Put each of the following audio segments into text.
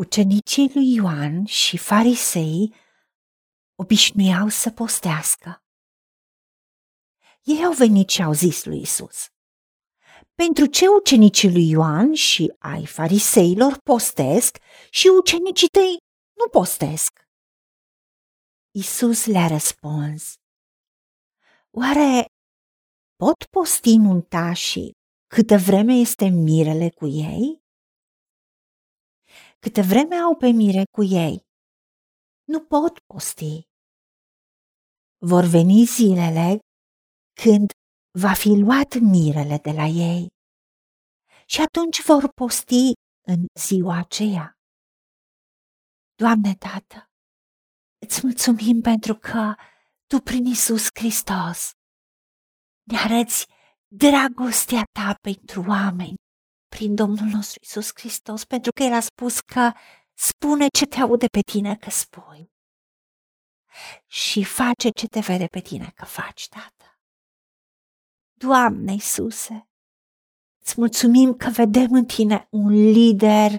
Ucenicii lui Ioan și farisei obișnuiau să postească. Ei au venit și au zis lui Isus: Pentru ce ucenicii lui Ioan și ai fariseilor postesc și ucenicii tăi nu postesc? Isus le-a răspuns: Oare pot posti muntașii câtă vreme este mirele cu ei? Câte vreme au pe mire cu ei, nu pot posti. Vor veni zilele când va fi luat mirele de la ei și atunci vor posti în ziua aceea. Doamne, Tată, îți mulțumim pentru că Tu prin Isus Hristos ne arăți dragostea Ta pentru oameni prin Domnul nostru Isus Hristos, pentru că El a spus că spune ce te aude pe tine că spui și face ce te vede pe tine că faci, Tată. Doamne Iisuse, îți mulțumim că vedem în tine un lider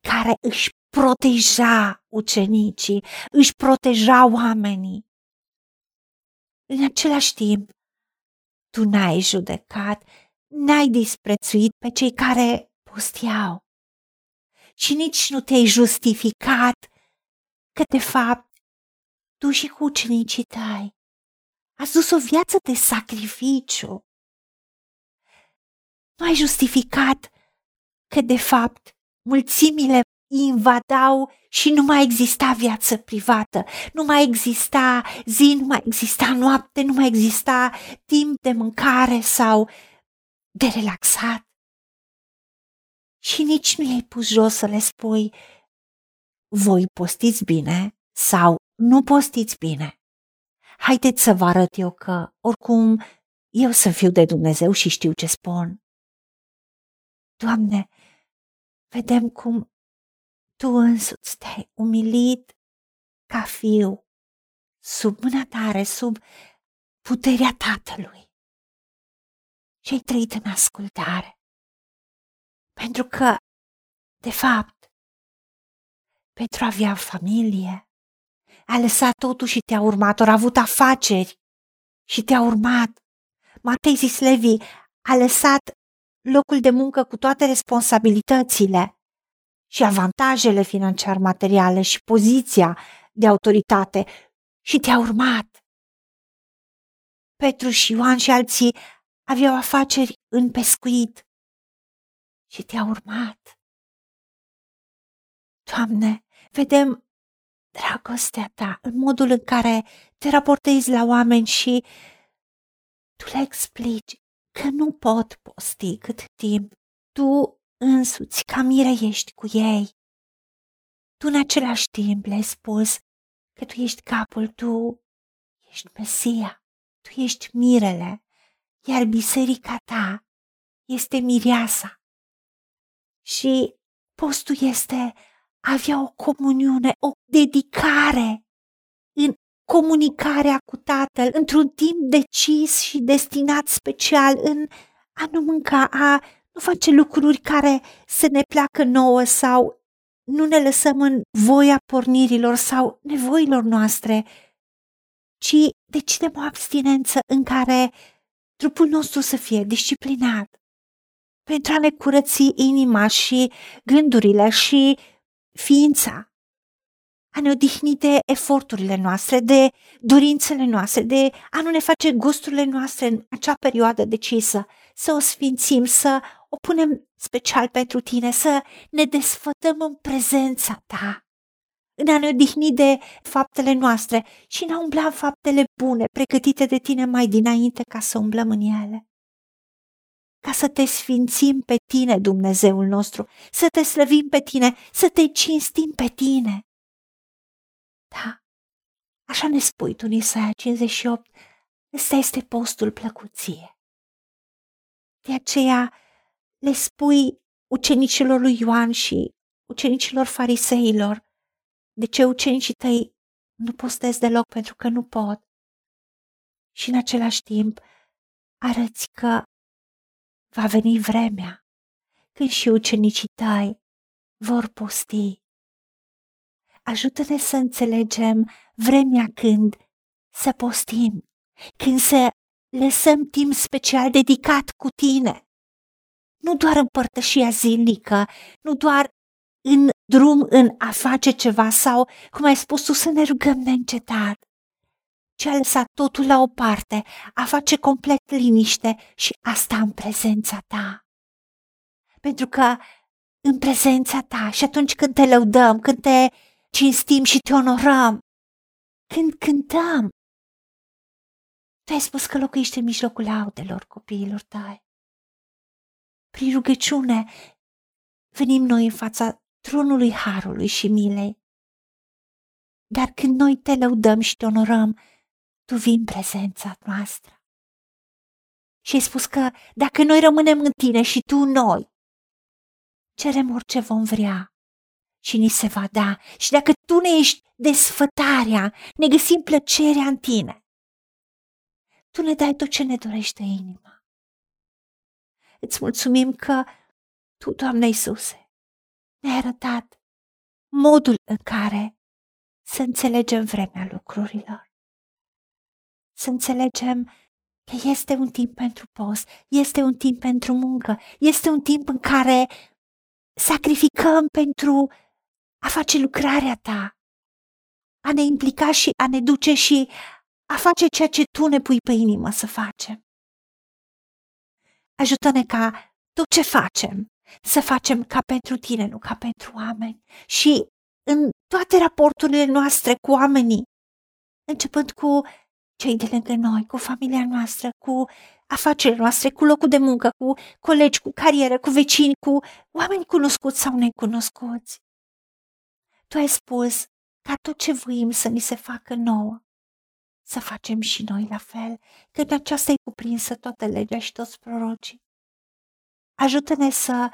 care își proteja ucenicii, își proteja oamenii. În același timp, tu n-ai judecat, n-ai disprețuit pe cei care postiau și nici nu te-ai justificat că de fapt tu și cu ucenicii tăi ați dus o viață de sacrificiu. Nu ai justificat că de fapt mulțimile invadau și nu mai exista viață privată, nu mai exista zi, nu mai exista noapte, nu mai exista timp de mâncare sau de relaxat. Și nici nu i-ai pus jos să le spui, voi postiți bine sau nu postiți bine. Haideți să vă arăt eu că, oricum, eu să fiu de Dumnezeu și știu ce spun. Doamne, vedem cum Tu însuți te-ai umilit ca fiu, sub mâna tare, sub puterea Tatălui și ai trăit în ascultare. Pentru că, de fapt, pentru a avea familie, a lăsat totul și te-a urmat, ori a avut afaceri și te-a urmat. Matei zis Levi a lăsat locul de muncă cu toate responsabilitățile și avantajele financiar-materiale și poziția de autoritate și te-a urmat. Petru și Ioan și alții aveau afaceri în pescuit și te-a urmat. Doamne, vedem dragostea ta în modul în care te raportezi la oameni și tu le explici că nu pot posti cât timp tu însuți ca mire ești cu ei. Tu în același timp le-ai spus că tu ești capul, tu ești Mesia, tu ești mirele iar biserica ta este mireasa. Și postul este avea o comuniune, o dedicare în comunicarea cu Tatăl, într-un timp decis și destinat special în a nu mânca, a nu face lucruri care să ne placă nouă sau nu ne lăsăm în voia pornirilor sau nevoilor noastre, ci decidem o abstinență în care trupul nostru să fie disciplinat pentru a ne curăți inima și gândurile și ființa, a ne odihni de eforturile noastre, de dorințele noastre, de a nu ne face gusturile noastre în acea perioadă decisă, să o sfințim, să o punem special pentru tine, să ne desfătăm în prezența ta în a ne odihni de faptele noastre și în a umbla în faptele bune pregătite de tine mai dinainte ca să umblăm în ele. Ca să te sfințim pe tine, Dumnezeul nostru, să te slăvim pe tine, să te cinstim pe tine. Da, așa ne spui tu în Isaia 58, ăsta este postul plăcuție. De aceea le spui ucenicilor lui Ioan și ucenicilor fariseilor, de ce ucenicii tăi nu postez deloc pentru că nu pot? Și în același timp arăți că va veni vremea când și ucenicii tăi vor posti. Ajută-ne să înțelegem vremea când să postim, când să lăsăm timp special dedicat cu tine. Nu doar împărtășia zilnică, nu doar în drum în a face ceva sau, cum ai spus tu, să ne rugăm neîncetat, ci a lăsat totul la o parte, a face complet liniște și asta în prezența ta. Pentru că în prezența ta și atunci când te lăudăm, când te cinstim și te onorăm, când cântăm, tu ai spus că locuiești în mijlocul laudelor copiilor tăi. Prin rugăciune venim noi în fața tronului Harului și Milei. Dar când noi te lăudăm și te onorăm, tu vii în prezența noastră. Și ai spus că dacă noi rămânem în tine și tu în noi, cerem orice vom vrea și ni se va da. Și dacă tu ne ești desfătarea, ne găsim plăcerea în tine. Tu ne dai tot ce ne dorește inima. Îți mulțumim că Tu, Doamne Iisuse, ne-ai arătat modul în care să înțelegem vremea lucrurilor. Să înțelegem că este un timp pentru post, este un timp pentru muncă, este un timp în care sacrificăm pentru a face lucrarea ta, a ne implica și a ne duce și a face ceea ce tu ne pui pe inimă să facem. Ajută-ne ca tot ce facem să facem ca pentru tine, nu ca pentru oameni. Și în toate raporturile noastre cu oamenii, începând cu cei de lângă noi, cu familia noastră, cu afacerile noastre, cu locul de muncă, cu colegi, cu carieră, cu vecini, cu oameni cunoscuți sau necunoscuți. Tu ai spus ca tot ce voim să ni se facă nouă, să facem și noi la fel, că în aceasta e cuprinsă toată legea și toți prorocii. Ajută-ne să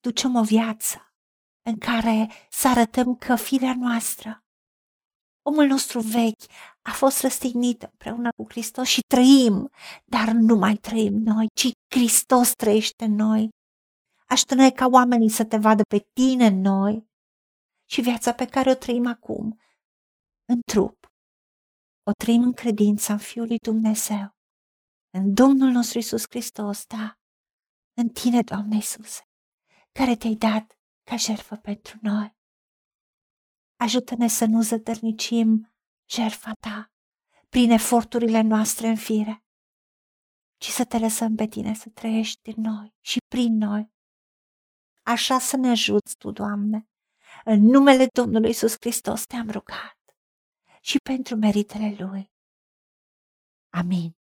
ducem o viață în care să arătăm că firea noastră, omul nostru vechi, a fost răstignit împreună cu Hristos și trăim, dar nu mai trăim noi, ci Hristos trăiește în noi. Ajută-ne ca oamenii să te vadă pe tine în noi și viața pe care o trăim acum, în trup, o trăim în credința în Fiul lui Dumnezeu, în Domnul nostru Isus Hristos, da, în tine, Doamne Iisuse, care te-ai dat ca jertfă pentru noi. Ajută-ne să nu zădărnicim jertfa ta prin eforturile noastre în fire, ci să te lăsăm pe tine să trăiești în noi și prin noi. Așa să ne ajuți tu, Doamne. În numele Domnului Isus Hristos te-am rugat și pentru meritele Lui. Amin.